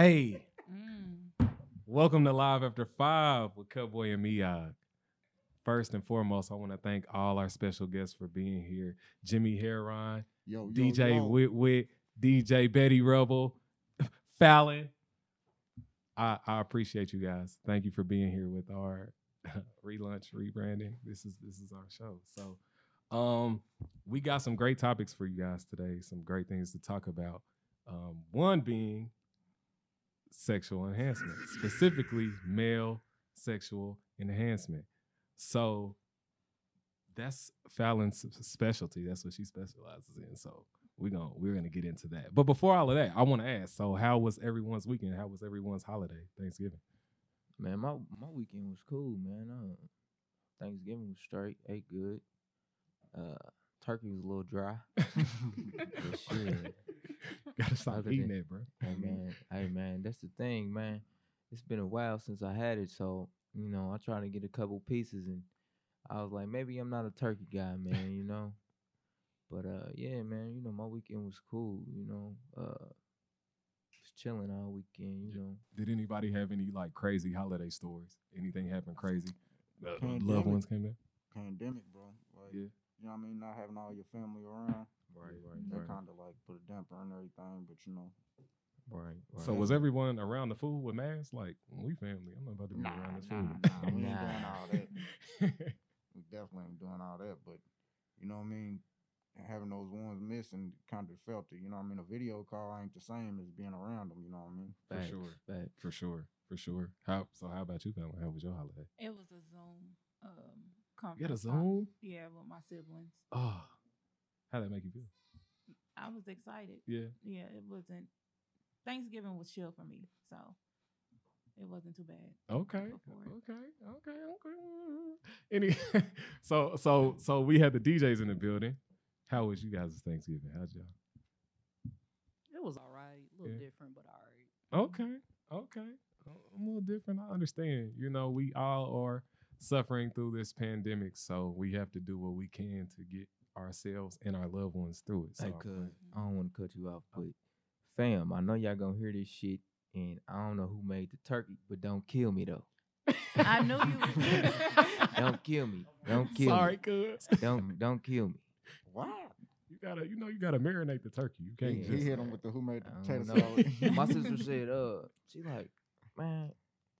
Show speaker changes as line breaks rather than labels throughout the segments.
hey, hey, hey.
Mm.
Welcome to Live After Five with Cutboy and Miog. First and foremost, I want to thank all our special guests for being here. Jimmi Herron,
Yo, yo,
DJ
yo.
Wit Wit, DJ Betty Rubble, Fallon. I, I appreciate you guys. Thank you for being here with our relaunch rebranding. This is this is our show. So um we got some great topics for you guys today, some great things to talk about. Um, one being sexual enhancement, specifically male sexual enhancement. So that's Fallon's specialty. That's what she specializes in. So we're gonna we're gonna get into that. But before all of that, I want to ask. So how was everyone's weekend? How was everyone's holiday? Thanksgiving.
Man, my my weekend was cool, man. Uh, Thanksgiving was straight, ate good. Uh, turkey was a little dry. But shit,
Gotta stop
Other
eating
than-
that, bro.
hey man, hey man, that's the thing, man. It's been a while since I had it, so you know I tried to get a couple pieces, and I was like, maybe I'm not a turkey guy, man. You know, but uh, yeah, man. You know, my weekend was cool. You know, uh, was chilling all weekend. You
Yeah.
know,
Did anybody have any like crazy holiday stories? Anything happen crazy? Uh, loved ones came in.
pandemic, bro. Like,
Yeah.
you know what I mean? Not having all your family around.
Right, right.
That kind of like put a damper on everything, but you know.
right, right.
So was everyone around the food with masks? Like we family. I'm not about to be
Nah,
around this
nah,
food.
nah, we ain't doing all that. We definitely ain't doing all that, but you know what I mean? Having those ones missing kind of felt it. You know what I mean? A video call ain't the same as being around them. You know what I mean?
For sure.
facts.
For sure, for sure. How so? How about you, family? How was your holiday?
It was a Zoom um
You had a
conference call.
Zoom?
Yeah, with my siblings.
Oh, how that make you feel?
I was excited.
Yeah.
Yeah, it wasn't Thanksgiving was chill for me, so it wasn't too bad.
Okay. Okay. Okay. Okay. Any. so so so we had the DJs in the building. How was you guys' Thanksgiving? How'd y'all?
It was all right. A little
Yeah.
different, but all right.
Okay. Okay. I'm a little different. I understand. You know, we all are suffering through this pandemic, so we have to do what we can to get ourselves and our loved ones through it. So
Hey,
I'm
cuz I don't want to cut you off, but fam, I know y'all gonna hear this shit, and I don't know who made the turkey, but don't kill me though.
I knew you was
Don't kill me. Don't kill
Sorry,
me.
cuz.
Don't don't kill me.
Wow.
You gotta, you know, you gotta marinate the turkey. You can't
Yeah.
just.
He hit him with the who made the
I
potato salad.
My sister said, uh, she like, man,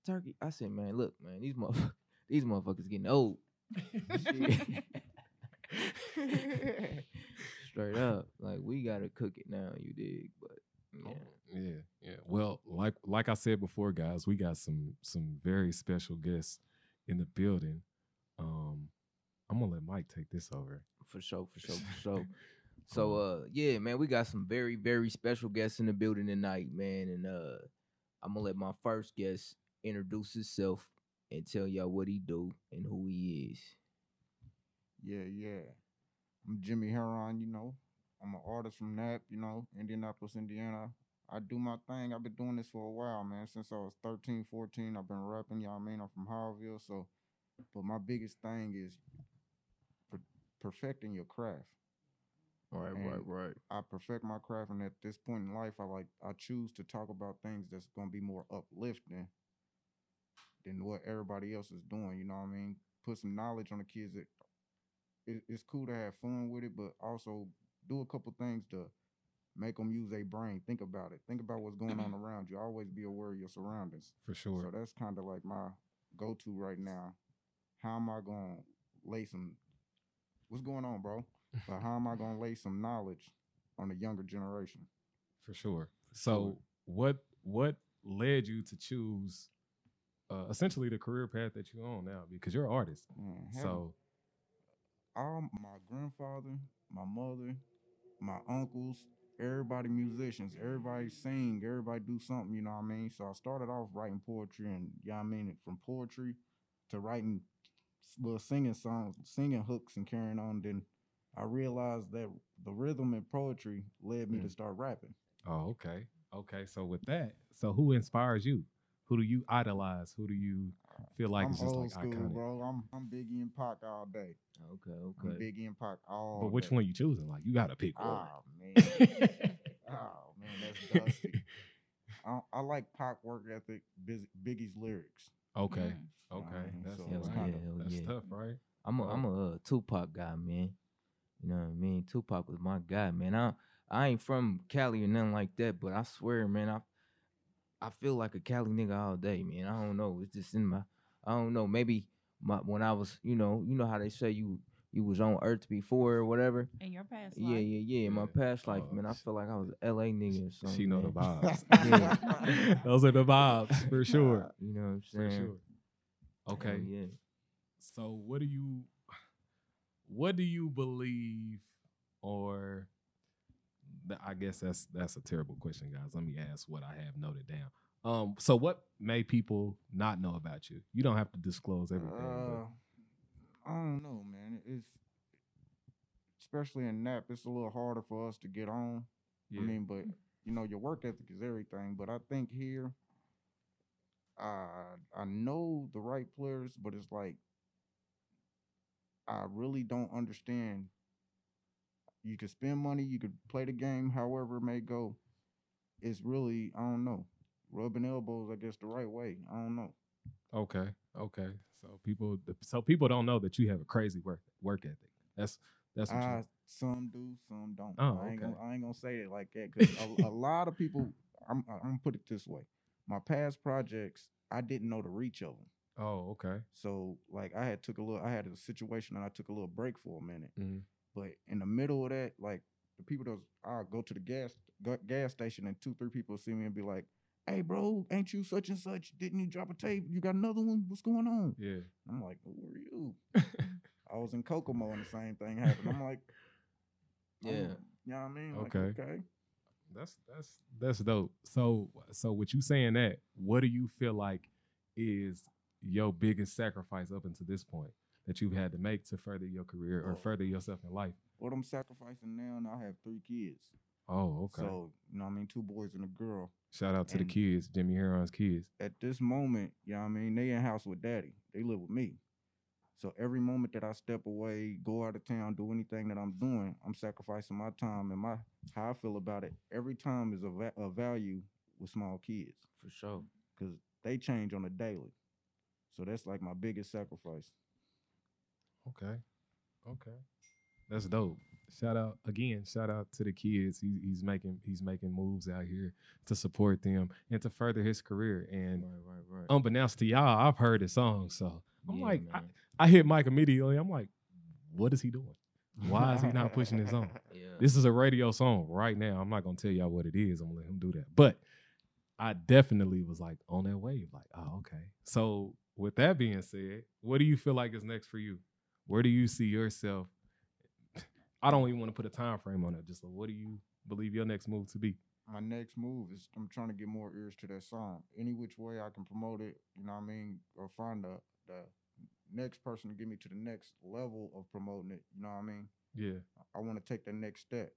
turkey. I said, man, look, man, these motherfuckers, these motherfuckers getting old. Shit. Straight up, like we gotta cook it now. You dig? But yeah,
Yeah, yeah. Well, like like I said before, guys, we got some some very special guests in the building. Um, I'm gonna let Mike take this over.
for sure, for sure, for sure. So uh yeah, man, we got some very, very special guests in the building tonight, man. And uh I'm gonna let my first guest introduce himself and tell y'all what he do and who he is.
Yeah, yeah. I'm Jimmi Herron, you know. I'm an artist from Nap, you know, Indianapolis, Indiana. I do my thing. I've been doing this for a while, man. Since I was 13, 14, I've been rapping, y'all mean? I'm from Haughville, so but my biggest thing is per- perfecting your craft.
Right,
right,
right.
I perfect my craft, and at this point in life, I like I choose to talk about things that's gonna be more uplifting than what everybody else is doing. You know what I mean? Put some knowledge on the kids. That it, it's cool to have fun with it, but also do a couple things to make them use their brain. Think about it. Think about what's going on around you. Always be aware of your surroundings.
For sure.
So that's kind of like my go-to right now. How am I gonna lay some? What's going on, bro? But how am I gonna lay some knowledge on the younger generation?
For sure. So what what led you to choose uh, essentially the career path that you're on now? Because you're an artist.
Having
So
all my grandfather, my mother, my uncles, everybody musicians, everybody sing, everybody do something, you know what I mean? So I started off writing poetry and you know what I mean, from poetry to writing little singing songs, singing hooks and carrying on. Then I realized that the rhythm and poetry led me to
Mm.
start rapping.
Oh, okay. Okay. So with that, so who inspires you? Who do you idolize? Who do you feel like
I'm
is just
old
like
school,
iconic?
bro. I'm I'm Biggie and Pac all day.
Okay,
I'm
okay.
Biggie and Pac all
But which
day.
one you choosing? Like you gotta pick one.
Ah man, oh man, that's dusty. I, I like Pac work ethic, Biggie's lyrics.
okay,
Mm.
okay,
Mm,
that's
so
Hell
it's
that's,
kinda-
hell
that's
yeah.
tough, right?
I'm a I'm a uh, Tupac guy, man. You know what I mean? Tupac was my guy, man. I I ain't from Cali or nothing like that, but I swear, man, I I feel like a Cali nigga all day, man. I don't know. It's just in my I don't know. Maybe my when I was, you know, you know how they say you you was on Earth before or whatever.
In your past
Yeah,
life.
yeah, yeah. In my past life, man, I feel like I was LA nigga or something.
She know the
man.
vibes. Those are the vibes for sure.
You know what I'm
For
saying?
sure. Okay.
Hell yeah.
So what do you what do you believe or th- I guess that's that's a terrible question, guys. Let me ask what I have noted down. Um, so what made people not know about you? You don't have to disclose everything.
Uh, I don't know, man. It's especially in NAP, it's a little harder for us to get on.
yeah.
I mean, but you know, your work ethic is everything. But I think here, I I know the right players, but it's like I really don't understand. You could spend money, you could play the game however it may go. It's really I don't know, rubbing elbows. I guess the right way. I don't know.
Okay. Okay. So people so people don't know that you have a crazy work work ethic. That's that's what
Uh,
you
some do, some don't.
Oh,
I ain't
okay.
gonna I ain't gonna say it like that because a, a lot of people. I'm I'm gonna put it this way: my past projects, I didn't know the reach of them.
Oh, okay.
So like I had took a little, I had a situation and I took a little break for a minute.
Mhm.
But in the middle of that, like the people that I'll go to the gas ga- gas station and two three people see me and be like, "Hey, bro, ain't you such and such? Didn't you drop a tape? You got another one? What's going on?"
Yeah.
I'm like, "Who are you?" I was in Kokomo and the same thing happened. I'm like, I'm- oh,
Yeah.
you know what I mean? Like,
Okay.
okay.
That's that's that's dope. So so with you saying that, what do you feel like is your biggest sacrifice up until this point that you've had to make to further your career or
Oh.
further yourself in life?
What I'm sacrificing now, and I have three kids.
Oh, okay.
So, you know what I mean? Two boys and a girl.
Shout out to the kids, Jimmi Herron's kids.
At this moment, you know what I mean? They in house with daddy. They live with me. So every moment that I step away, go out of town, do anything that I'm doing, I'm sacrificing my time and my how I feel about it. Every time is a, va- a value with small kids
For sure.
because they change on a daily. So that's like my biggest sacrifice.
Okay. Okay. That's dope. Shout out again, shout out to the kids. He, he's making he's making moves out here to support them and to further his career. And
Right, right, right.
unbeknownst to y'all, I've heard his song. So I'm
Yeah,
like, I. I hit Mike immediately. I'm like, what is he doing? Why is he not pushing his own?
yeah.
This is a radio song right now. I'm not gonna tell y'all what it is. I'm gonna let him do that. But I definitely was like on that wave, like, oh, okay. So with that being said, what do you feel like is next for you? Where do you see yourself? I don't even want to put a time frame on it. Just like, what do you believe your next move to be?
my next move is I'm trying to get more ears to that song. Any which way I can promote it, you know what I mean, or find the the next person to get me to the next level of promoting it. You know what I mean?
Yeah.
I want to take the next step.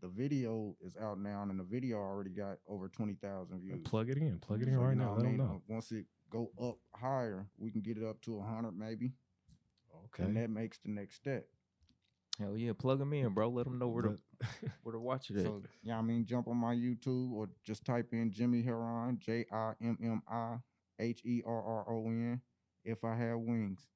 The video is out now, and the video already got over twenty thousand views.
Plug it in. Plug it
So,
in
you
right
know
now.
I mean?
know.
Once it go up higher, we can get it up to hundred maybe, and that makes the next step.
Hell yeah, plug them in, bro. Let them know where to where to watch it at.
So, yeah, I mean, jump on my YouTube or just type in Jimmi Herron, J I M M I H E R R O N. If I have wings,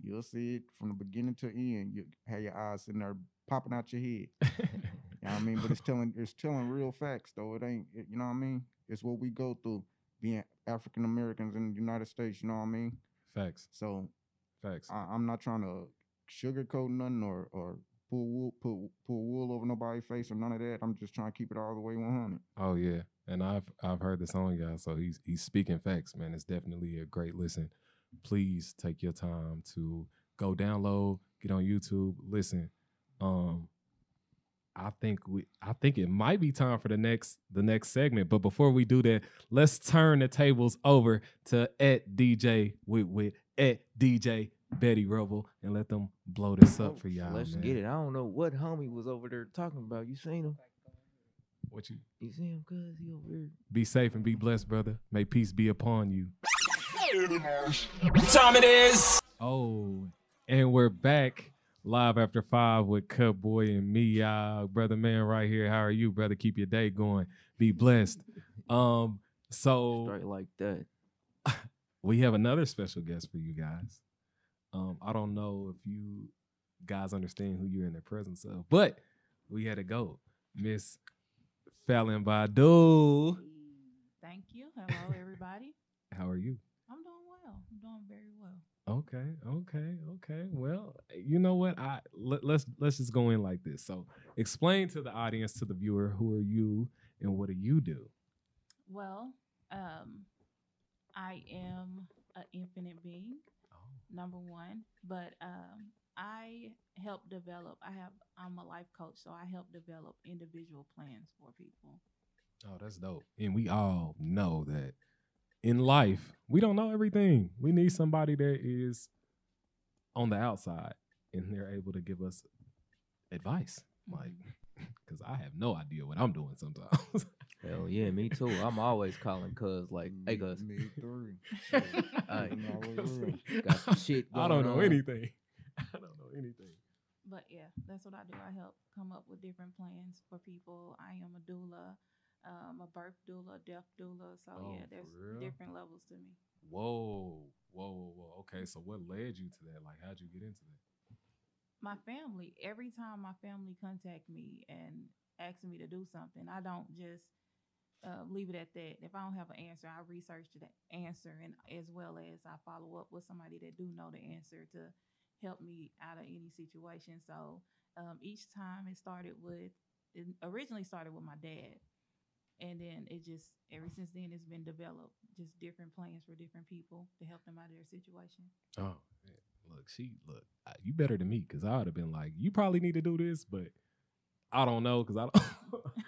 you'll see it from the beginning to end. You have your eyes in there popping out your head. You know what I mean? But it's telling it's telling real facts though. It ain't it, you know what I mean? It's what we go through being African Americans in the United States, you know what I mean?
Facts.
So
Facts.
I, I'm not trying to sugarcoat nothing or or pull wool pull, pull wool over nobody's face or none of that. I'm just trying to keep it all the way 100.
Oh yeah, and I've I've heard the song, guys. So he's he's speaking facts, man. It's definitely a great listen. Please take your time to go download, get on YouTube, listen. Um, I think we I think it might be time for the next the next segment. But before we do that, let's turn the tables over to at DJ with with at DJ Betty Rubble and let them blow this up for y'all.
Let's
man.
get it. I don't know what homie was over there talking about. You seen him?
What you
You see him? Cause he over there.
be safe and be blessed, brother. May peace be upon you.
time it is.
Oh, and we're back live after five with Cut Boy and me, uh, brother man, right here. How are you, brother? Keep your day going. Be blessed. Um, so
Straight like that.
we have another special guest for you guys. Um, I don't know if you guys understand who you're in the presence of, but we had to go, Miss Fallon Badu.
Thank you. Hello, everybody.
How are you?
I'm doing well. I'm doing very well.
Okay, okay, okay. Well, you know what? I let, let's let's just go in like this. So, explain to the audience, to the viewer, who are you and what do you do?
Well, um, I am an infinite being, number one, but um, I help develop. I have. I'm a life coach, so I help develop individual plans for people.
Oh, that's dope. And we all know that in life, we don't know everything. We need somebody that is on the outside and they're able to give us advice. Like, because I have no idea what I'm doing sometimes.
Hell yeah, me too. I'm always calling cuz like, hey cuz,
me three.
Aight.
I'm always real.
got some shit
I don't know
on.
anything. I don't know anything.
But yeah, that's what I do. I help come up with different plans for people. I am a doula, um, a birth doula, death doula. So
Oh,
yeah, there's different levels to me.
Whoa, whoa, whoa, whoa. Okay, so what led you to that? Like, how'd you get into that?
My family, every time my family contact me and ask me to do something, I don't just uh, leave it at that. If I don't have an answer, I research the answer, and as well as I follow up with somebody that do know the answer to help me out of any situation. So um, each time it started with, it originally started with my dad, and then it just ever since then it's been developed. Just different plans for different people to help them out of their situation.
Oh, man. look, she look. You better than me because I would have been like, you probably need to do this, but I don't know because I don't.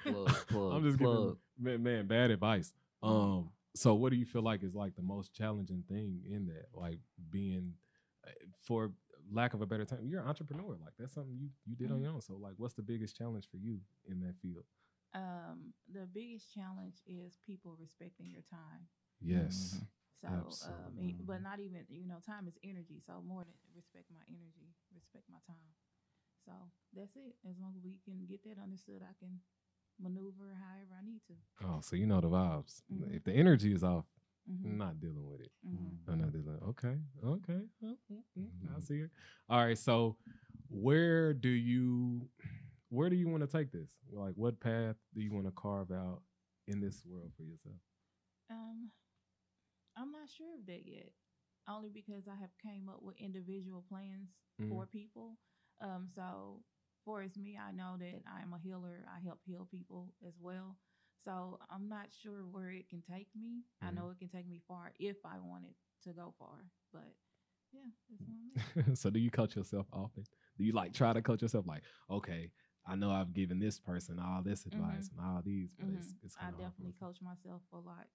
Plug, plug,
I'm just
plug.
giving man, man bad advice. Um, so what do you feel like is like the most challenging thing in that? Like being, uh, for lack of a better term, you're an entrepreneur. Like that's something you you did on
Mhm.
your own. So like, what's the biggest challenge for you in that field?
Um, the biggest challenge is people respecting your time.
Yes.
Mhm.
So, um, but not even you know, time is energy. So more than respect my energy, respect my time. So that's it. As long as we can get that understood, I can maneuver however I need to.
Oh, so you know the vibes.
Mhm.
If the energy is off,
Mhm,
not dealing with it.
mhm.
I'm not dealing. Okay, okay. Oh, mm, mm, I see it. All right. So, where do you, where do you want to take this? Like, what path do you want to carve out in this world for yourself?
Um, I'm not sure of that yet. Only because I have came up with individual plans for people. Um, so for as me, I know that I am a healer. I help heal people as well. So I'm not sure where it can take me. I
Mhm.
know it can take me far if I wanted to go far. But yeah, I'm
so, do you coach yourself often? Do you like try to coach yourself? Like, okay, I know I've given this person all this advice and all these, but it's,
Mhm.
it's
I
kinda hard for
definitely coach myself a lot.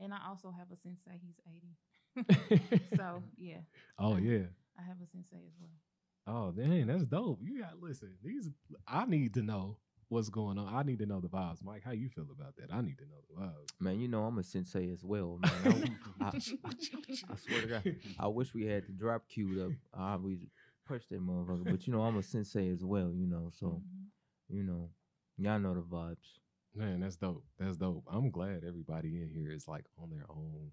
And I also have a sensei. He's 80. so yeah,
oh yeah.
I have a sensei as well.
Oh dang, that's dope. You got listen. These I need to know what's going on. I need to know the vibes, Mike. How you feel about that? I need to know the vibes.
Man, you know I'm a sensei as well, man. I, I, I swear to God, I wish we had the drop queued up. I would push that motherfucker. But you know, I'm a sensei as well, you know, so
Mhm.
you know, y'all know the vibes.
Man, that's dope. That's dope. I'm glad everybody in here is like on their own,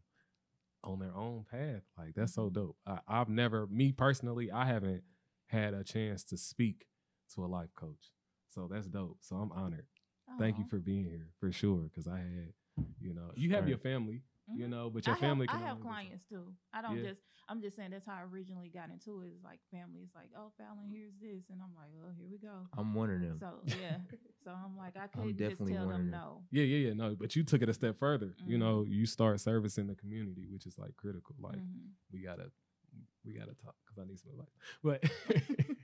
on their own path. Like that's so dope. I, I've never, me personally, I haven't had a chance to speak to a life coach. So that's dope. So I'm honored. Thank you for being here for sure. Because I had, you know, you have your family, you
Mhm.
know, but your
I
family.
Have,
can
I have clients too. I don't
Yeah.
just. I'm just saying that's how I originally got into it. Is like family. It's like, oh, Fallon, here's this, and I'm like, oh, here we go.
I'm one of them.
So yeah. so I'm like, I couldn't just
definitely
tell them
them.
no.
Yeah, yeah, yeah. No, but you took it a step further. You
Mhm.
know, you start servicing the community, which is like critical. Like
Mhm.
we gotta, we gotta talk because I need some advice. But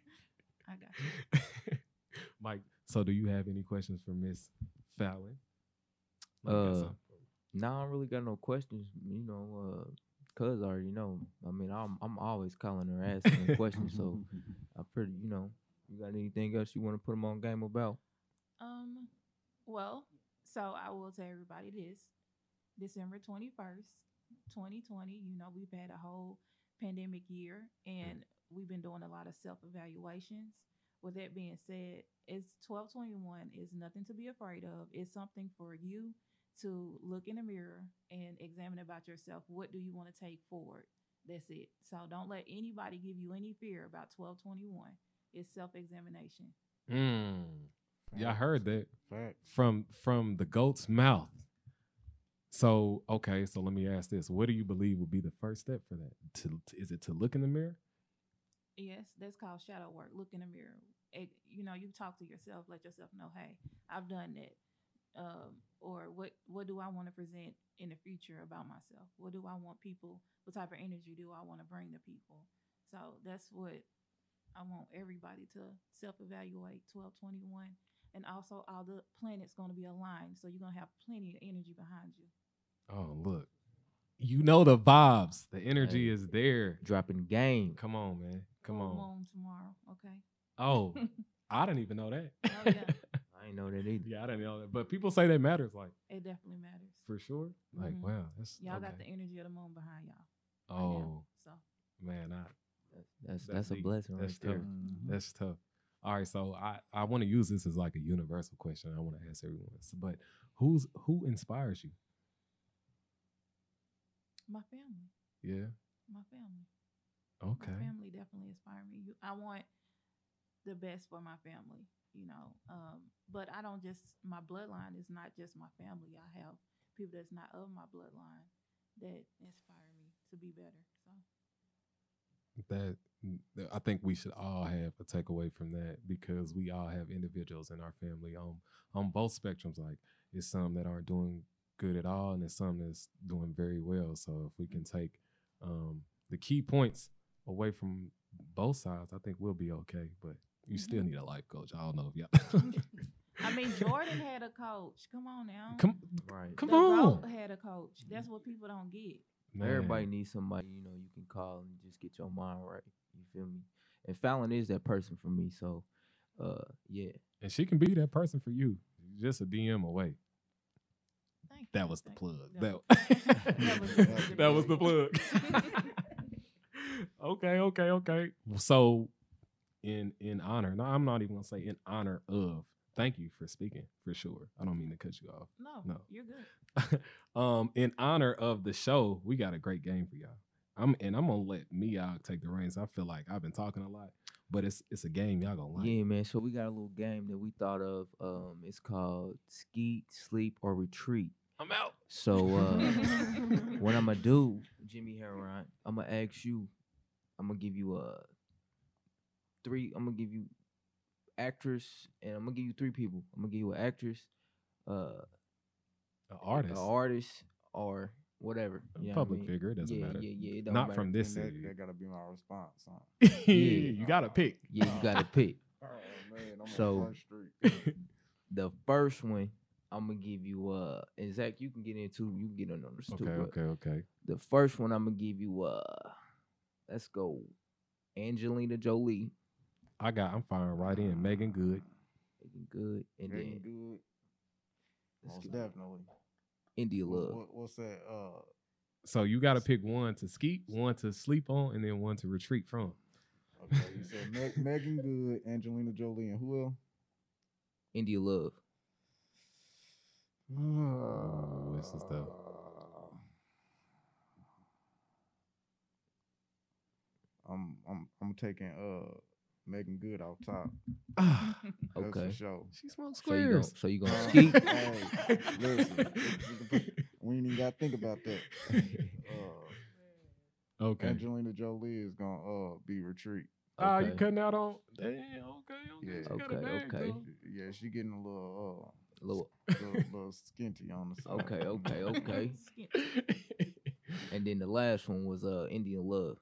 I got you.
Mike, so do you have any questions for Miss Fallon? Like,
Uh,
something for me?
Now I don't really got no questions, you know, uh, cuz already know. I mean, I'm I'm always calling her asking questions, so I pretty, you know, you got anything else you want to put them on game about?
Um. Well, so I will tell everybody this: December twenty first, twenty twenty. You know, we've had a whole pandemic year, and we've been doing a lot of self evaluations. With that being said, it's twelve twenty one is nothing to be afraid of. It's something for you to look in the mirror and examine about yourself. What do you want to take forward? That's it. So don't let anybody give you any fear about twelve twenty one. It's self examination.
Mm. Yeah, I
Facts.
heard that
Facts.
from from the goat's mouth. So okay, so let me ask this: What do you believe would be the first step for that? To, is it to look in the mirror?
Yes, that's called shadow work. Look in the mirror. It, you know, you talk to yourself, let yourself know, hey, I've done that. Um, or what what do I want to present in the future about myself? What do I want people? What type of energy do I want to bring to people? So that's what I want everybody to self evaluate. Twelve twenty one, and also all the planets going to be aligned, so you're gonna have plenty of energy behind you.
Oh, look, you know the vibes. The energy
Hey.
is there.
Dropping game.
Come on, man. Come
Full
on.
tomorrow. Okay.
Oh, I didn't even know that.
Oh, yeah.
I ain't know that either.
yeah, I didn't know that. But people say that matters, like
It definitely matters.
for sure. Like,
Mhm.
wow, that's
Y'all got the energy of the moon behind y'all. right now.
Oh
So
man, I
That's that's,
That's
that's a
deep.
blessing
That's
right there.
tough.
Mhm.
That's tough. All right, so I I want to use this as like a universal question. I want to ask everyone. So, but who's who inspires you?
My family,
Yeah.
my family,
Okay.
my family definitely inspire me. I want the best for my family, you know. Um, but I don't just my bloodline is not just my family. I have people that's not of my bloodline that inspire me to be better. So
That that- I think we should all have a takeaway from that because we all have individuals in our family on on both spectrums. Like it's some that aren't doing good at all, and there's some that's doing very well. So if we can take um, the key points away from both sides, I think we'll be okay. But you still need a life coach. I don't know if y'all.
I mean, Jordan had a coach. Come on now.
come,
Right.
come
the
on.
GOAT had a coach. That's what people don't get.
Man.
Everybody needs somebody you know you can call and just get your mind right. You feel me? And Fallon is that person for me. So, uh, yeah.
and she can be that person for you. Just a DM away.
Thank you.
That was the plug.
you.
That,
That was
the
that was the
plug.
plug. okay, okay, okay. So, in in honor, no, I'm not even gonna say in honor of. Thank you for speaking. For sure, I don't mean to cut you off.
No,
No.
you're good.
um, in honor of the show, we got a great game for y'all. I'm and I'm gonna let Miog take the reins. I feel like I've been talking a lot, but it's it's a game y'all gonna like.
Yeah, man. So we got a little game that we thought of. Um, it's called Skeet, Sleep, or Retreat.
I'm out.
So uh, what I'm gonna do, Jimmi Herron, I'm gonna ask you. I'm gonna give you a three. I'm gonna give you actress, and I'm gonna give you three people. I'm gonna give you an actress, uh,
An artist,
an artist, or whatever.
a
you know what I
public
mean?
figure. It doesn't
yeah,
matter.
Yeah, yeah, it don't
Not
matter.
from this
And that,
city.
that gotta be my response. Huh?
yeah,
Yeah.
you gotta pick.
Yeah, you gotta pick.
Oh man, I'm
So-
on Front Street.
The first one, I'm gonna give you. Uh, and Zach, you can get into. You can get in on this
Okay,
too. but
okay, okay.
The first one, I'm gonna give you. Uh, let's go, Angelina Jolie.
I got. I'm firing right in. Meagan Good.
Looking good, and
Getting
then
good. Most
get
definitely.
India Love.
what- what's that? Uh,
So you got to pick one to skeet, one to sleep on, and then one to retreat from.
okay, you said Meg, Meagan Good, Angelina Jolie, and who else?
India Love.
Oh, this is tough.
I'm I'm I'm taking uh Meagan Good off top.
Ah,
That's
Okay.
for sure.
she smokes
So you gonna, so you gonna skeet?
hey, listen, we ain't even got to think about that. Uh,
okay.
Angelina Jolie is gonna uh be retreat.
Ah, you cutting out on? Damn. Okay. Okay.
Yeah.
She got a
Okay,
bag,
okay.
though.
Yeah, she getting a little
Little-
uh little, little skinty on the side.
Okay, okay, okay. And then the last one was uh Indian Love.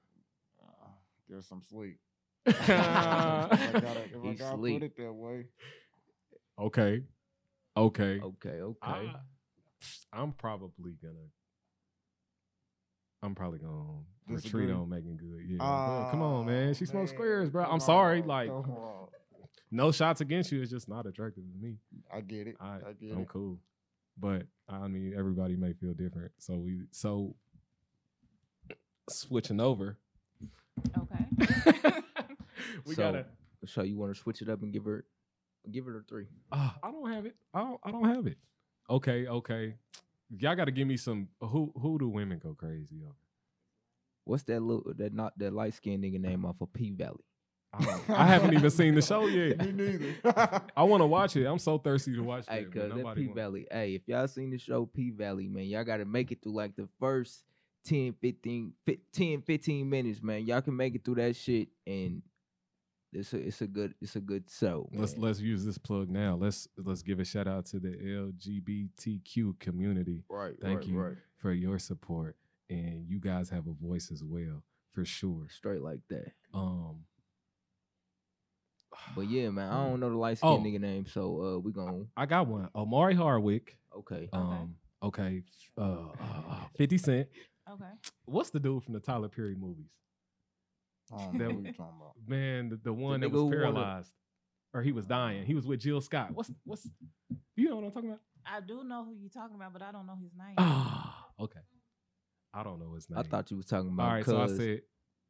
Uh, guess I'm sleep. if I gotta, if I
He
gotta
sleep.
put it that way.
Okay.
Okay, okay.
I, I'm probably gonna. I'm probably gonna retreat
Disagree?
on Meagan Good. Yeah, bro, come on, man. She smokes squares, bro. I'm sorry,
on,
like
come on.
No shots against you. It's just not attractive to me.
I get it.
I,
I, get
I'm
it.
cool, but I mean everybody may feel different. So we so switching over.
Okay.
we
so,
gotta.
So you want to switch it up and give her, give her a three.
Uh, I don't have it. I don't. I don't have it. Okay. Okay. Y'all got to give me some. Who Who do women go crazy over?
What's that little that not that light skinned nigga name off of P Valley?
I, I haven't even seen the show yet.
Me neither.
I want to watch it. I'm so thirsty to watch it.
Hey,
that.
cause that P Valley. Hey, if y'all seen the show P Valley, man, y'all gotta make it through like the first 10, 15, fi- 10, 15 minutes, man. Y'all can make it through that shit and it's a it's a good it's a good show.
Let's let's use this plug now. Let's let's give a shout out to the LGBTQ community
right,
Thank
right,
you.
right.
for your support, and you guys have a voice as well for sure.
Straight like that.
Um,
But yeah, man, I don't know the light skinned
Oh.
nigga name, so uh we gon'
I got one. Omari Hardwick.
okay.
Um, okay. Uh, uh, uh, Fifty Cent.
okay.
What's the dude from the Tyler Perry movies?
I
That
what
was-
talking about.
Man, the, the one that was
who wanna-
paralyzed, or he was dying. He was with Jill Scott. What's what's? You know what I'm talking about?
I do know who you're talking about, but I don't know his name.
Ah, okay. I don't know his name.
I thought you was talking about
All right, so I said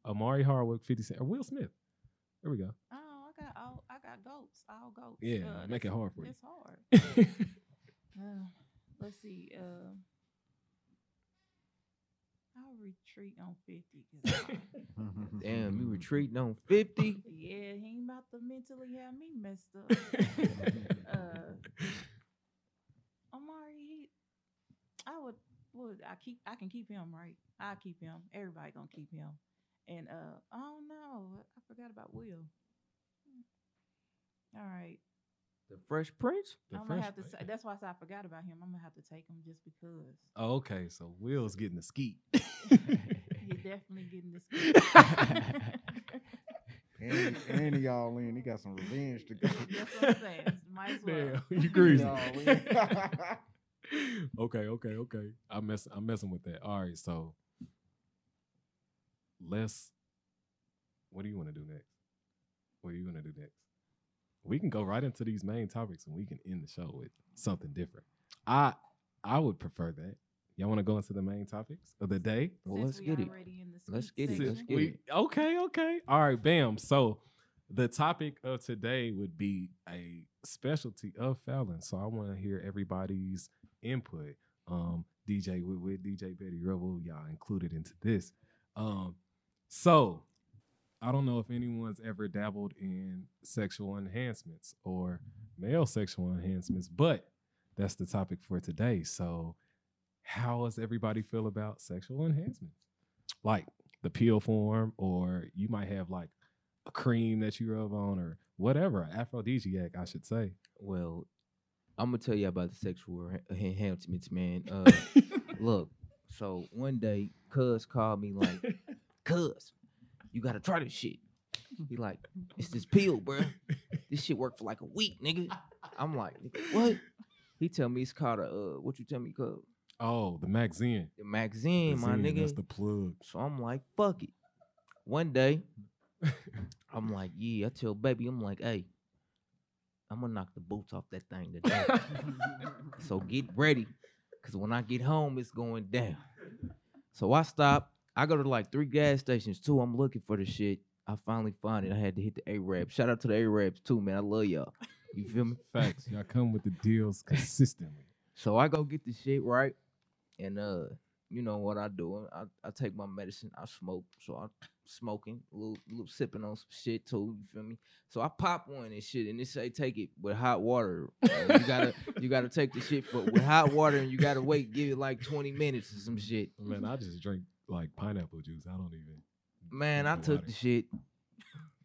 Omari Hardwick, Fifty Cent, or Will Smith. There we go.
Oh, I got all I got goats, all goats.
Yeah,
Uh,
make it hard for you.
It's hard. Uh, let's see. Uh, I'll retreat on fifty. 'cause I-
Damn, you retreating on 50?
yeah, he ain't about to mentally have me messed up. uh, Omari, he, I would, would I keep? I can keep him right. I keep him. Everybody gonna keep him. And uh, I don't know. I forgot about Will. All right.
The Fresh Prince?
The
I'm gonna
Fresh
have to.
Prince.
Say, that's why I said I forgot about him. I'm gonna have to take him just because
Oh, okay, so Will's getting the skeet.
he's definitely getting this.
and, and y'all in. He got some revenge to go.
That's what I'm saying. Might as well.
Damn, you greasy.
He all in.
okay, okay, okay. I'm messing. I'm messing with that. All right, so let's. What do you want to do next? What do you want to do next? We can go right into these main topics, and we can end the show with something different. I I would prefer that. Y'all want to go into the main topics of the day?
Well, let's
we
get it.
already in the
Let's get it, let's get it.
Okay, okay. All right, bam. So the topic of today would be a specialty of Fallon. So I want to hear everybody's input. Um, DJ with, with DJ Betty Rubble, y'all included into this. Um, so I don't know if anyone's ever dabbled in sexual enhancements or male sexual enhancements, but that's the topic for today. So how does everybody feel about sexual enhancements? Like the peel form, or you might have like a cream that you rub on, or whatever, aphrodisiac, I should say.
Well, I'm gonna tell you about the sexual enhancements, man. Uh, look, so one day, Cuz called me like, "Cuz, you gotta try this shit." He like, "It's this pill, bro. This shit worked for like a week, nigga." I'm like, "Nigga, what?" He tell me it's called a uh, what you tell me called
Oh, the Maxine.
the Maxine, my nigga.
That's the plug.
So I'm like, fuck it. One day, I'm like, yeah, I tell baby, I'm like, hey, I'm gonna knock the boots off that thing today. so get ready. Cause when I get home, it's going down. So I stop. I go to like three gas stations too. I'm looking for the shit. I finally find it. I had to hit the Arabs. Shout out to the Arabs too, man. I love y'all. You feel me?
Facts. Y'all come with the deals consistently.
So I go get the shit right, and uh, you know what I do? I, I take my medicine. I smoke, so I'm smoking, a little, little sipping on some shit too. You feel me? So I pop one and shit, and they say take it with hot water. Uh, you gotta you gotta take the shit for, with hot water, and you gotta wait, give it like twenty minutes or some shit.
Man, I just drink like pineapple juice. I don't even.
Man, I took
water.
the shit,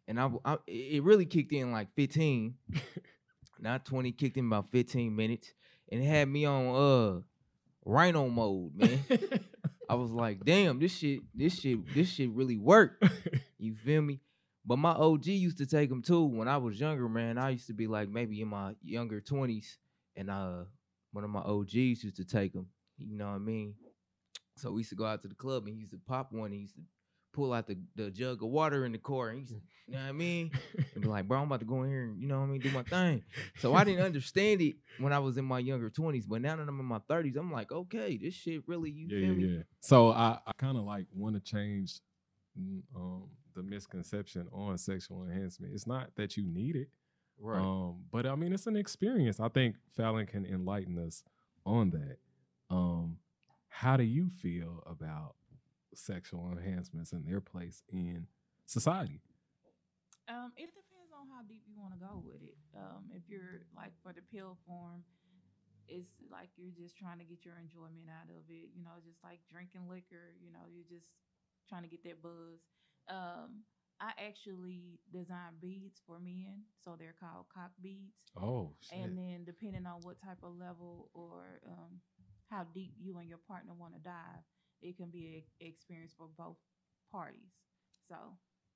and I, I it really kicked in like fifteen, not twenty. Kicked in about fifteen minutes, and it had me on uh rhino mode, man. I was like, damn, this shit, this shit, this shit really worked. You feel me? But my OG used to take them too. When I was younger, man, I used to be like maybe in my younger twenties, and uh, one of my OGs used to take them. You know what I mean? So we used to go out to the club, and he used to pop one. And he used to pull out the, the jug of water in the car, and he used to, you know what I mean? And be like, bro, I'm about to go in here and you know what I mean, do my thing. So I didn't understand it when I was in my younger twenties, but now that I'm in my thirties, I'm like, okay, this shit really, you
yeah,
feel
yeah,
me?
yeah. So I, I kind of like want to change mm, um, the misconception on sexual enhancement. It's not that you need it,
Right.
um, but I mean it's an experience. I think Fallon can enlighten us on that. Um, how do you feel about sexual enhancements and their place in society?
Um, it depends on how deep you want to go with it. Um, if you're like for the pill form, it's like you're just trying to get your enjoyment out of it. You know, just like drinking liquor. You know, you're just trying to get that buzz. Um, I actually design beads for men, so they're called cock beads.
Oh shit.
And then depending on what type of level or um, how deep you and your partner want to dive, it can be an experience for both parties. So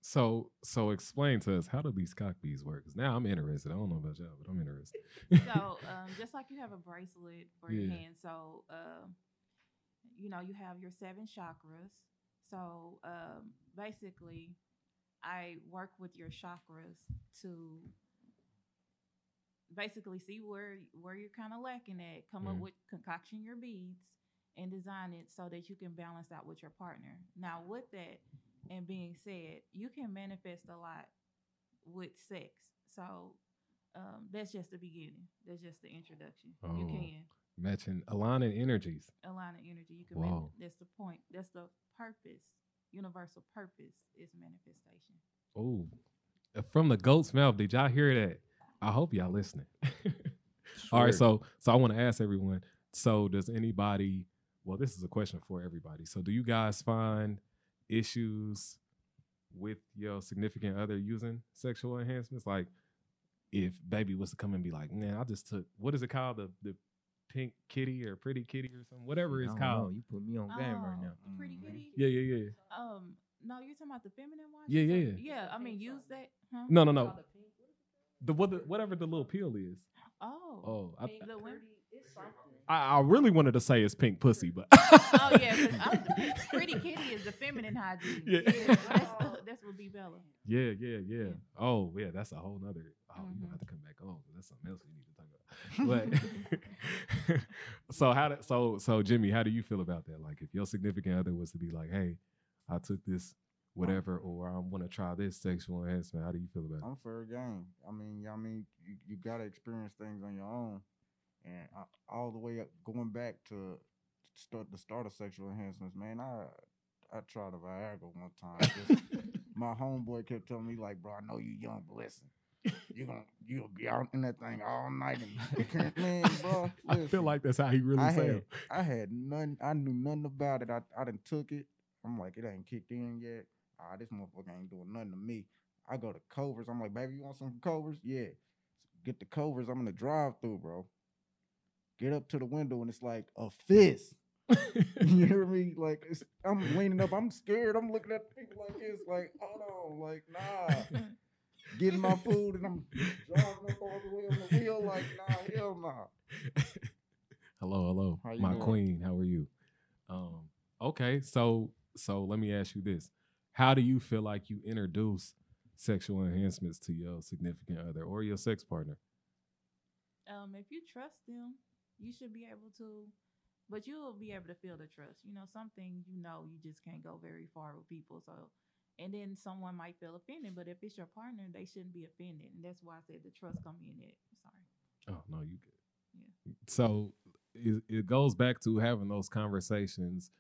So so explain to us how do these cock beads work? 'Cause now I'm interested. I don't know about y'all, but I'm interested.
so um, just like you have a bracelet for your hand, so um, you know you have your seven chakras. So um, basically, I work with your chakras to basically see where where you're kind of lacking at. Come up
Mhm.
with concoction your beads and design it so that you can balance out with your partner. Now, with that and being said, you can manifest a lot with sex. So um, that's just the beginning. That's just the introduction. You
Oh.
can
Matching aligning energies.
Aligning energy. You can. Mani-
Wow.
that's the point. That's the purpose. Universal purpose is manifestation.
Oh, from the goat's mouth. Did y'all hear that? I hope y'all listening. All right, so so I want to ask everyone. So does anybody? Well, this is a question for everybody. So do you guys find issues with your significant other using sexual enhancements? Like, if baby was to come and be like, "Man, I just took what is it called the the pink kitty or pretty kitty or something, whatever it's
don't know.
called."
You put me on game right
Oh,
now.
Pretty
Mhm.
kitty.
Yeah, yeah, yeah.
Um. No, you're talking about the feminine one.
Yeah, yeah, yeah.
Yeah. I mean, use that. Huh?
No, no, no. The whatever the little pill is.
Oh.
Oh, I,
The women-
I, I really wanted to say it's pink pussy, but
Oh yeah, 'cause I'm pretty kitty is the feminine hygiene.
Yeah.
that's, the, that's what be Bella.
Yeah, yeah, yeah. Oh, yeah, that's a whole nother. Oh, you
Mhm.
have to come back on. 'cause That's something else we need to talk about. But so how did so so Jimmy, how do you feel about that? Like if your significant other was to be like, hey, I took this whatever, or I want to try this sexual enhancement. How do you feel about it?
I'm fair game. I mean, I mean, you, you gotta experience things on your own, and I, all the way up going back to start the start of sexual enhancements. Man, I I tried a Viagra one time. Just, my homeboy kept telling me like, bro, I know you young, but listen, you gonna you'll be out in that thing all night, and man, bro.
I feel like that's how he really
I
sound.
had I had none. I knew nothing about it. I I done took it. I'm like, it ain't kicked in yet. Ah, this motherfucker ain't doing nothing to me. I go to Culver's. I'm like, baby, you want some from Culver's? Yeah. Get the Culver's. I'm in the drive through, bro. Get up to the window and it's like a fist. you hear me? Like it's, I'm leaning up. I'm scared. I'm looking at people like this. Like, hold on. Like, nah. Getting my food and I'm driving up all the way on the wheel. Like, nah, hell nah.
hello, hello, my
doing?
queen. How are you? Um, okay, so so let me ask you this: How do you feel like you introduce sexual enhancements to your significant other or your sex partner?
Um, if you trust them, you should be able to. But you'll be able to feel the trust. You know, some things you know you just can't go very far with people. So, and then someone might feel offended, but if it's your partner, they shouldn't be offended, and that's why I said the trust come in it. Sorry.
Oh no, you good.
Yeah.
So it, it goes back to having those conversations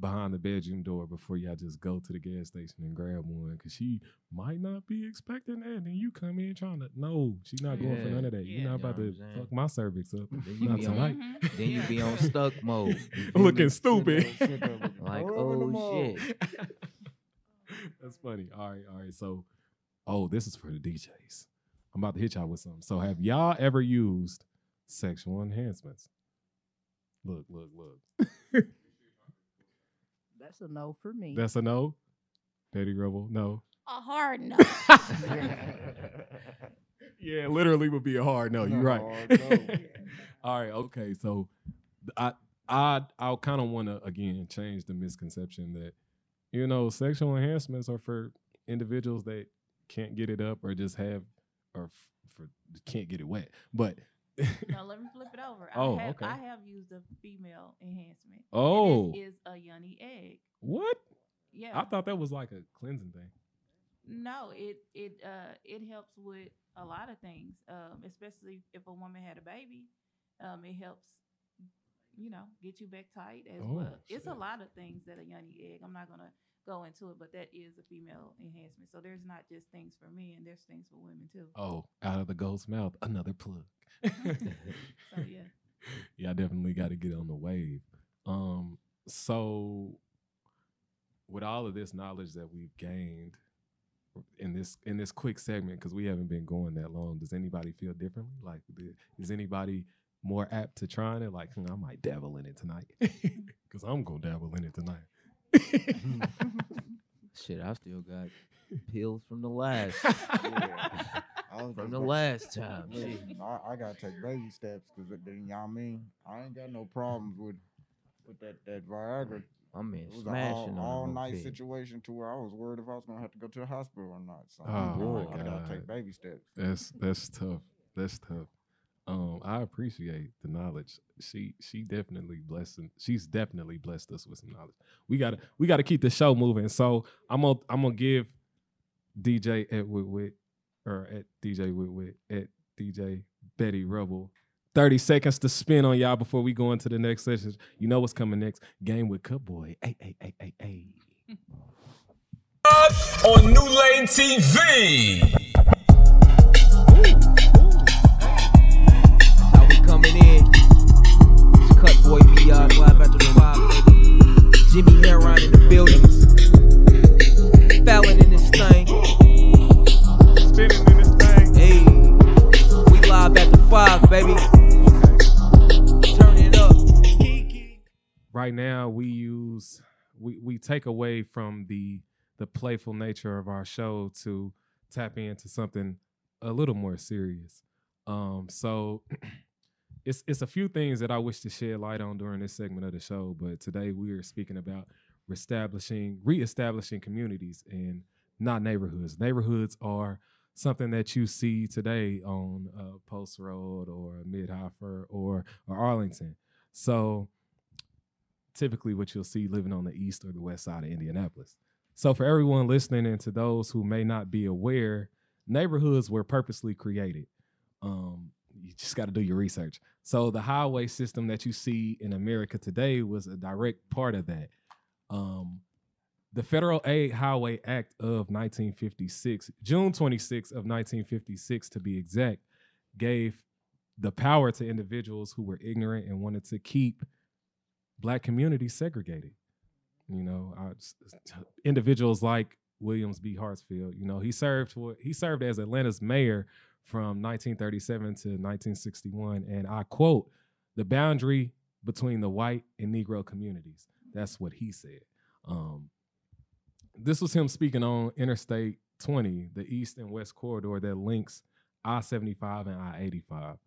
behind the bedroom door before y'all just go to the gas station and grab one because she might not be expecting that, and you come in trying to. No, she's not going for none of that.
Yeah.
You're not
You know
about to fuck my cervix up.
Then you
Not
be on-
tonight.
Mhm.
Then you be on stuck mode.
Looking
me?
stupid.
Sit there looking
Like,
all in the
oh shit.
That's funny. All right, all right. So, oh, this is for the DJs. I'm about to hit y'all with something. So, have y'all ever used sexual enhancements? Look, look, look.
That's a no for me.
That's a no. Daddy Rubble, no.
A hard no.
yeah, literally would be a hard no. You're
No,
right.
hard no.
All right, okay. So I I I kind of want to again change the misconception that you know sexual enhancements are for individuals that can't get it up or just have or f- for can't get it wet. But
no, let me flip it over.
Oh,
I have,
okay.
I have used a female enhancement.
oh,
this is a yoni egg.
what?
Yeah.
I thought that was like a cleansing thing.
No, it it uh it helps with a lot of things, um, especially if a woman had a baby. Um, it helps, you know, get you back tight as
Oh,
well. It's a lot of things that a yoni egg. I'm not gonna go into it, but that is a female enhancement. So there's not just things for men. There's things for women too.
Oh, out of the ghost's mouth, another plug.
So yeah.
yeah, I definitely got to get on the wave. Um, so with all of this knowledge that we've gained in this in this quick segment, because we haven't been going that long, does anybody feel differently? Like, is anybody more apt to trying it? Like, "Hmm, I might dabble in it tonight, because I'm gonna dabble in it tonight.
Shit, I still got pills from the last
Yeah. I was
from the
about-
last time.
Listen, I, I gotta take baby steps because uh, you know what I mean. I ain't got no problems with with that that Viagra.
My man
It was an all, all night
pill.
situation to where I was worried if I was gonna have to go to the hospital or not. So
Oh,
I,
my
gotta
God.
take baby steps.
That's that's tough. That's tough. Um, I appreciate the knowledge. She she definitely blessed. She's definitely blessed us with some knowledge. We gotta we gotta keep the show moving. So I'm gonna I'm gonna give DJ at Wit or at DJ Wit at DJ Betty Rubble 30 seconds to spin on y'all before we go into the next session. You know what's coming next? Game with Cut Boy. Hey, hey, hey, hey, hey.
on New Lane TV.
How Boy after the. Jimmi Herron in the. Falon in this thing.
Spinning in this thing.
Hey, we live at the five, baby. Turn it up.
right now we use we we take away from the the playful nature of our show to tap into something a little more serious. Um, so it's it's a few things that I wish to shed light on during this segment of the show, but today we are speaking about reestablishing reestablishing communities and not neighborhoods. Neighborhoods are something that you see today on uh, Post Road or Mitthoefer or or Arlington. So typically what you'll see living on the east or the west side of Indianapolis. So for everyone listening and to those who may not be aware, neighborhoods were purposely created. Um, you just got to do your research. So the highway system that you see in America today was a direct part of that. Um, the Federal Aid Highway Act of 1956, June 26 of 1956 to be exact, gave the power to individuals who were ignorant and wanted to keep black communities segregated. You know, s- individuals like Williams B. Hartsfield. You know, he served for he served as Atlanta's mayor from 1937 to 1961, and I quote: "The boundary between the white and Negro communities." That's what he said. Um, this was him speaking on Interstate 20, the east and west corridor that links I-75 and I-85.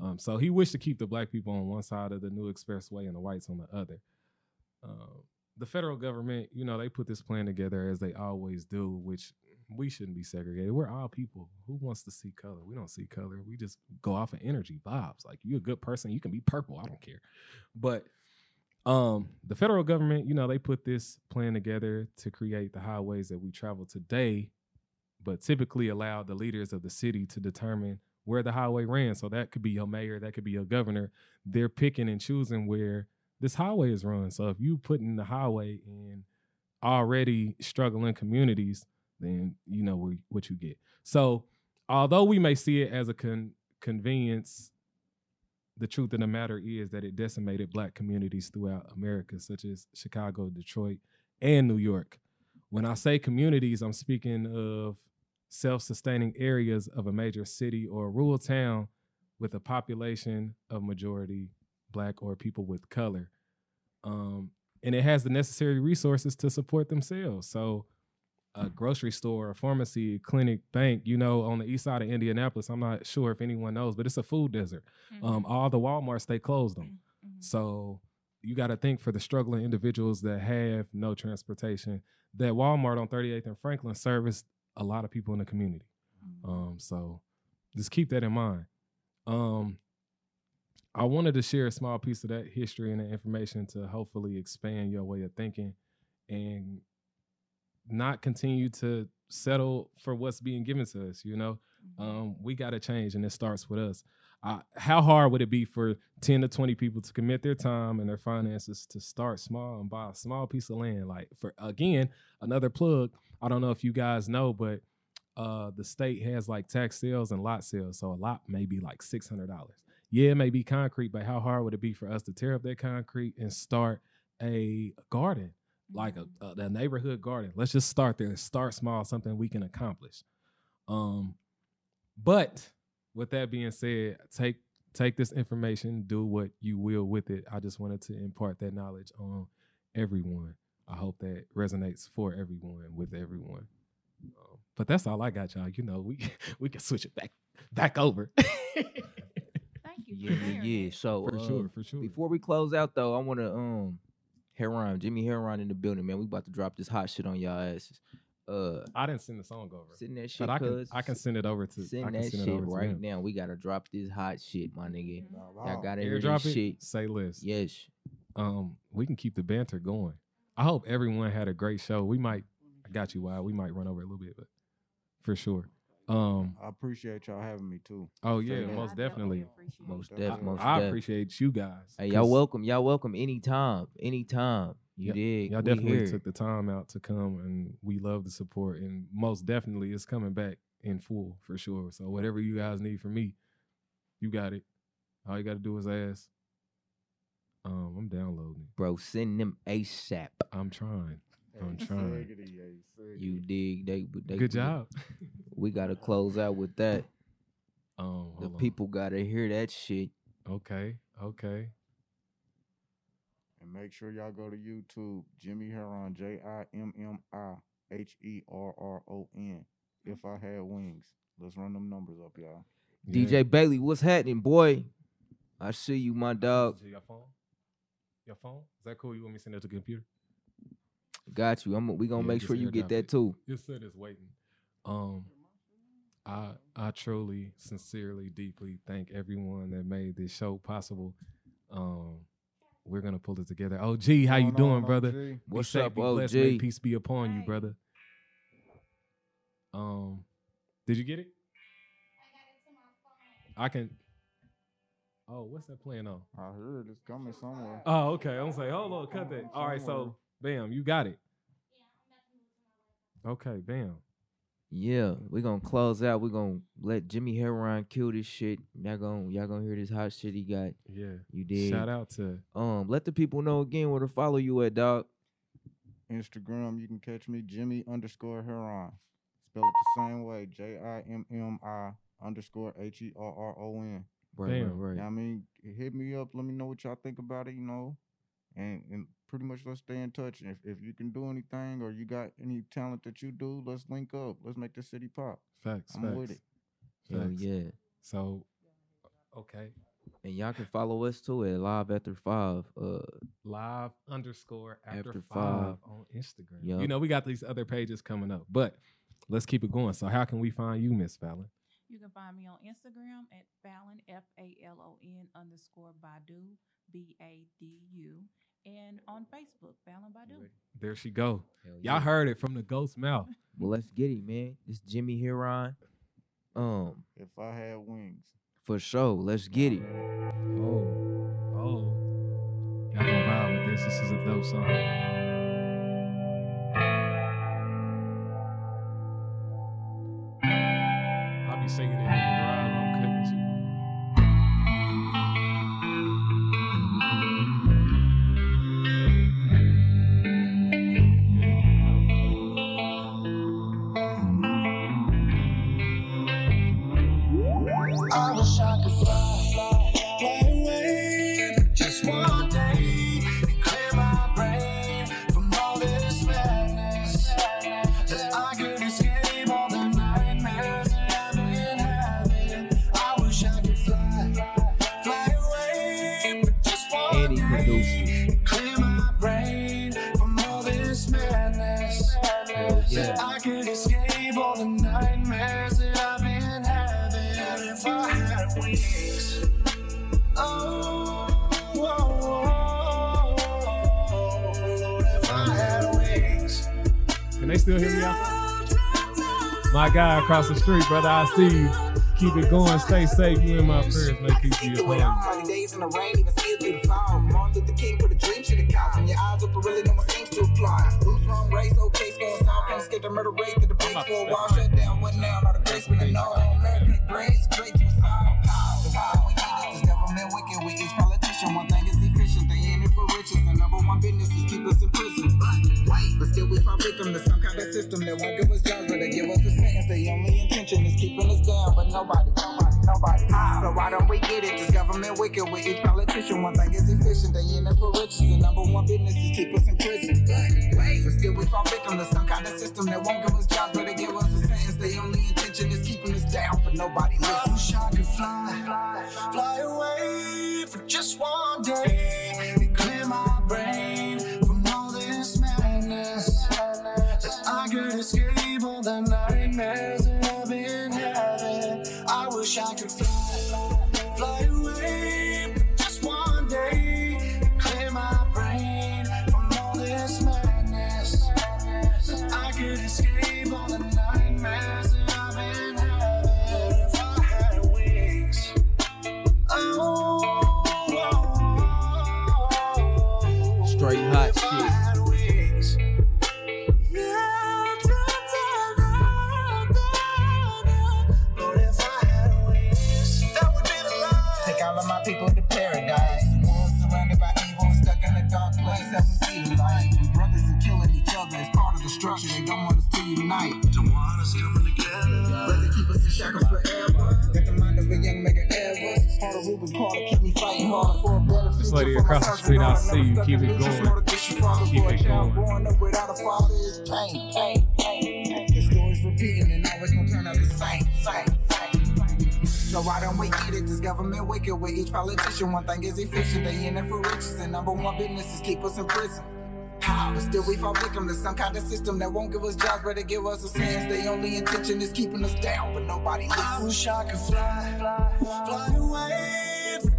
Um, so he wished to keep the black people on one side of the new expressway and the whites on the other. Um, the federal government, you know, they put this plan together as they always do, which we shouldn't be segregated. We're all people. Who wants to see color? We don't see color. We just go off of energy vibes. Like you're a good person, you can be purple. I don't care. But um, the federal government, you know, they put this plan together to create the highways that we travel today, but typically allow the leaders of the city to determine where the highway ran. So that could be your mayor, that could be your governor. They're picking and choosing where this highway is run. So if you put in the highway in already struggling communities, then you know what you get. So although we may see it as a con- convenience, the truth of the matter is that it decimated black communities throughout America, such as Chicago, Detroit, and New York. When I say communities, I'm speaking of self sustaining areas of a major city or rural town with a population of majority black or people with color. Um, and it has the necessary resources to support themselves. So, a grocery store, a pharmacy, clinic, bank, you know, on the east side of Indianapolis, I'm not sure if anyone knows, but it's a food desert. Um, all the Walmarts stay closed them.
Mhm.
So you got to think for the struggling individuals that have no transportation, that Walmart on 38th and Franklin service a lot of people in the community.
Mhm.
Um, so just keep that in mind. Um, I wanted to share a small piece of that history and that information to hopefully expand your way of thinking and not continue to settle for what's being given to us. You know,
Mhm.
um, we got to change, and it starts with us. Uh, how hard would it be for 10 to 20 people to commit their time and their finances to start small and buy a small piece of land? Like, for again, another plug. I don't know if you guys know, but uh, the state has like tax sales and lot sales. So a lot may be like $600. Yeah, it may be concrete, but how hard would it be for us to tear up that concrete and start a garden? Like a,
Mhm.
a, a neighborhood garden. Let's just start there. And start small, something we can accomplish. Um, but with that being said, take take this information, do what you will with it. I just wanted to impart that knowledge on everyone. I hope that resonates for everyone with everyone. Um, but that's all I got, y'all. You know, we we can switch it back back over.
Thank you.
Yeah, yeah, yeah. So
for
um,
sure, for sure.
Before we close out though, I want to um, Herron, Jimmi Herron in the building, man. We about to drop this hot shit on y'all asses. Uh,
I didn't send the song over,
send that shit,
but I can. I can send it over to I
send
can
that
send
shit
it over
right now. We gotta drop this hot shit, my nigga.
Nah,
Y'all gotta hear
Airdrop
this
it.
shit.
Say list.
Yes.
um, we can keep the banter going. I hope everyone had a great show. We might, I got you, Wild. We might run over a little bit, but for sure. Um,
I appreciate y'all having me too.
oh
Say
yeah, most
I
definitely.
appreciate
Most
it.
I,
Definitely.
most
I
def.
appreciate you guys.
Hey, y'all welcome. Y'all welcome anytime. Anytime. You
y-
dig?
Y'all definitely
here.
took the time out to come, and we love the support. And most definitely, it's coming back in full for sure. So whatever you guys need from me, you got it. All you got to do is ask. Um, I'm downloading.
Bro, send them ASAP.
I'm trying. I'm trying.
Siggity, hey, siggity.
You dig? They, they
Good job.
We gotta close out with that.
um,
The
hold on.
people gotta hear that shit.
Okay. Okay.
And make sure y'all go to YouTube, Jimmi Herron, J I M M I H E R R O N. If I had wings, let's run them numbers up, y'all.
Yeah.
DJ Bailey, what's happening, boy? I see you, my dog.
Is Your phone? Your phone? Is that cool? You want me to send it to the computer?
Got you. I'm. We gonna
Yeah,
make sure you get that
it.
too.
Your son is waiting. Um, I I truly, sincerely, deeply thank everyone that made this show possible. Um, we're gonna pull it together. Oh, gee, how you doing,
on,
brother?
OG?
What's
safe,
up,
be blessed, may
OG?
peace be upon you, brother. Um, did you get it? I can. Oh, what's that playing on?
I heard it's coming somewhere.
Oh, okay. I'm saying, hold on, cut that. All right, so bam, you got it. Okay, bam.
Yeah, we're gonna close out. We're gonna let Jimmi Herron kill this shit. Y'all gonna y'all gonna hear this hot shit he got.
Yeah.
You did.
Shout out to
Um, let the people know again where to follow you at, dog.
Instagram, you can catch me, Jimmi underscore Herron. Spell it the same way, J I M M I underscore H E R R O N.
Right,
Damn.
right, right.
I mean, hit me up. Let me know what y'all think about it. You know, and and pretty much let's stay in touch. If if you can do anything or you got any talent that you do, let's link up. Let's make the city pop.
facts.
I'm
facts.
with it.
Hell yeah.
So, okay.
And y'all can follow us too at Live After Five. Uh,
Live underscore after,
After
five,
five.
on Instagram.
Yup.
You know, we got these other pages coming up, but let's keep it going. So, how can we find you, Miss Falon?
You can find me on Instagram at Falon F A L O N underscore Badu B A D U and on Facebook Falon Badu.
There she go.
hell
Y'all heard it from the ghost mouth.
Well, let's get it, man. It's Jimmi Herron. Um,
If I had wings.
for sure. Let's get it.
Oh, oh. Y'all gonna vibe with this. This is a dope song. I'll be singing it
My
guy across the street, brother, I see you. Keep it going. Stay safe. You in my prayers, man. Keep you
Wicked with each politician. One thing is efficient, they for riches. The number one business is keep us in prison. But still we fall victim to some kind of system that won't give us jobs, but give us a sentence. The only intention is keeping us down, but nobody
I wish I could fly, fly away for just one day and clear my brain from all this madness. That I could escape all the nightmares that I've been having. I wish I could
better future.
This lady
for my
across the street, I
daughters.
see you. Keep it going.
More to kiss your father
Keep it going.
Growing up without a father is pain, pain, pain, pain. The story's repeating and always gonna turn out the same, same, same. So why don't we get it? This government wicked with each politician. One thing is efficient, they in it for riches. And number one business is keep us in prison. But still we fall victim to some kind of system that won't give us jobs, but they give us a sentence. The only intention is keeping us down, but nobody
I wish I could fly, fly fly away for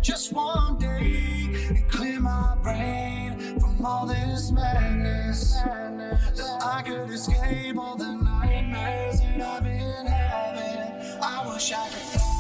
just one day and clear my brain from all this madness. That I could escape all the nightmares that I've been having. I wish I
could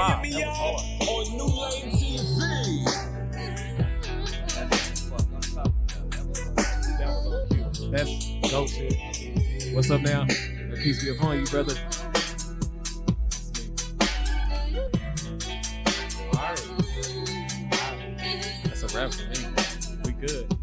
with
On the
Cowboy
fly.
and me out on New Lane TV.
That was on cue. That's dope shit. What's up now? The peace be upon you, brother. That's a wrap for me. We good.